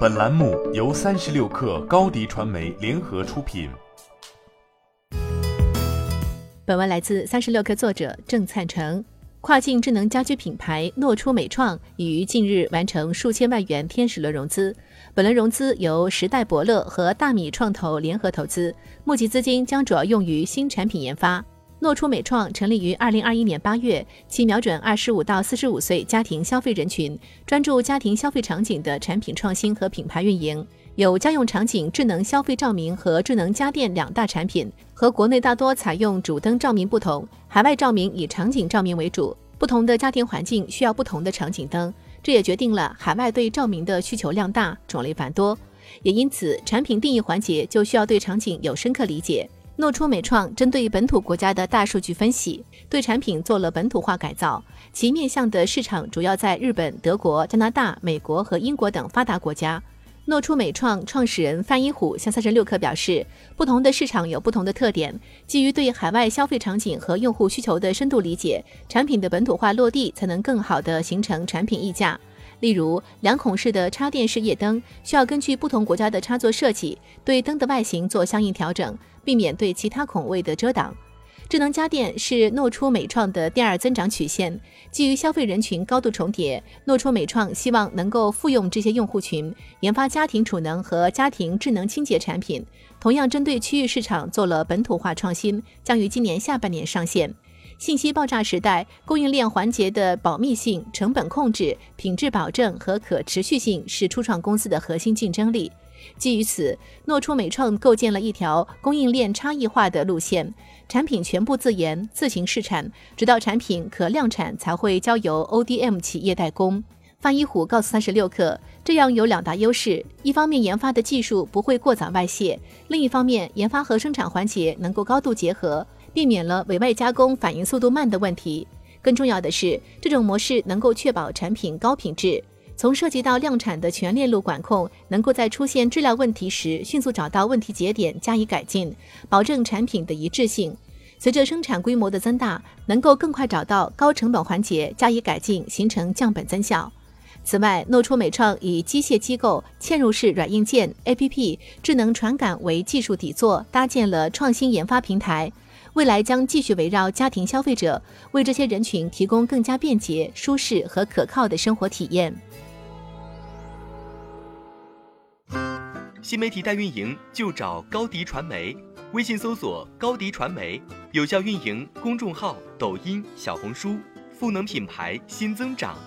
本栏目由三十六氪高低传媒联合出品。本文来自三十六氪作者郑灿成。跨境智能家居品牌诺初美创已于近日完成数千万元天使轮融资。本轮融资由时代伯乐和大米创投联合投资，募集资金将主要用于新产品研发。诺初美创成立于二零二一年八月，其瞄准二十五到四十五岁家庭消费人群，专注家庭消费场景的产品创新和品牌运营。有家用场景智能消费照明和智能家电两大产品。和国内大多采用主灯照明不同，海外照明以场景照明为主。不同的家庭环境需要不同的场景灯，这也决定了海外对照明的需求量大、种类繁多。也因此，产品定义环节就需要对场景有深刻理解。诺初美创针对本土国家的大数据分析，对产品做了本土化改造。其面向的市场主要在日本、德国、加拿大、美国和英国等发达国家。诺初美创创始人范一虎向三十六氪表示，不同的市场有不同的特点，基于对海外消费场景和用户需求的深度理解，产品的本土化落地才能更好地形成产品溢价。例如，两孔式的插电式夜灯需要根据不同国家的插座设计，对灯的外形做相应调整，避免对其他孔位的遮挡。智能家电是诺初美创的第二增长曲线，基于消费人群高度重叠，诺初美创希望能够复用这些用户群，研发家庭储能和家庭智能清洁产品。同样针对区域市场做了本土化创新，将于今年下半年上线。信息爆炸时代，供应链环节的保密性、成本控制、品质保证和可持续性是初创公司的核心竞争力。基于此，诺初美创构建了一条供应链差异化的路线，产品全部自研、自行试产，直到产品可量产才会交由 ODM 企业代工。范一虎告诉三十六氪，这样有两大优势：一方面研发的技术不会过早外泄；另一方面研发和生产环节能够高度结合。避免了委外加工反应速度慢的问题。更重要的是，这种模式能够确保产品高品质。从涉及到量产的全链路管控，能够在出现质量问题时迅速找到问题节点加以改进，保证产品的一致性。随着生产规模的增大，能够更快找到高成本环节加以改进，形成降本增效。此外，诺初美创以机械机构嵌入式软硬件、APP、智能传感为技术底座，搭建了创新研发平台。未来将继续围绕家庭消费者，为这些人群提供更加便捷、舒适和可靠的生活体验。新媒体代运营就找高迪传媒，微信搜索高迪传媒，有效运营公众号、抖音、小红书，赋能品牌新增长。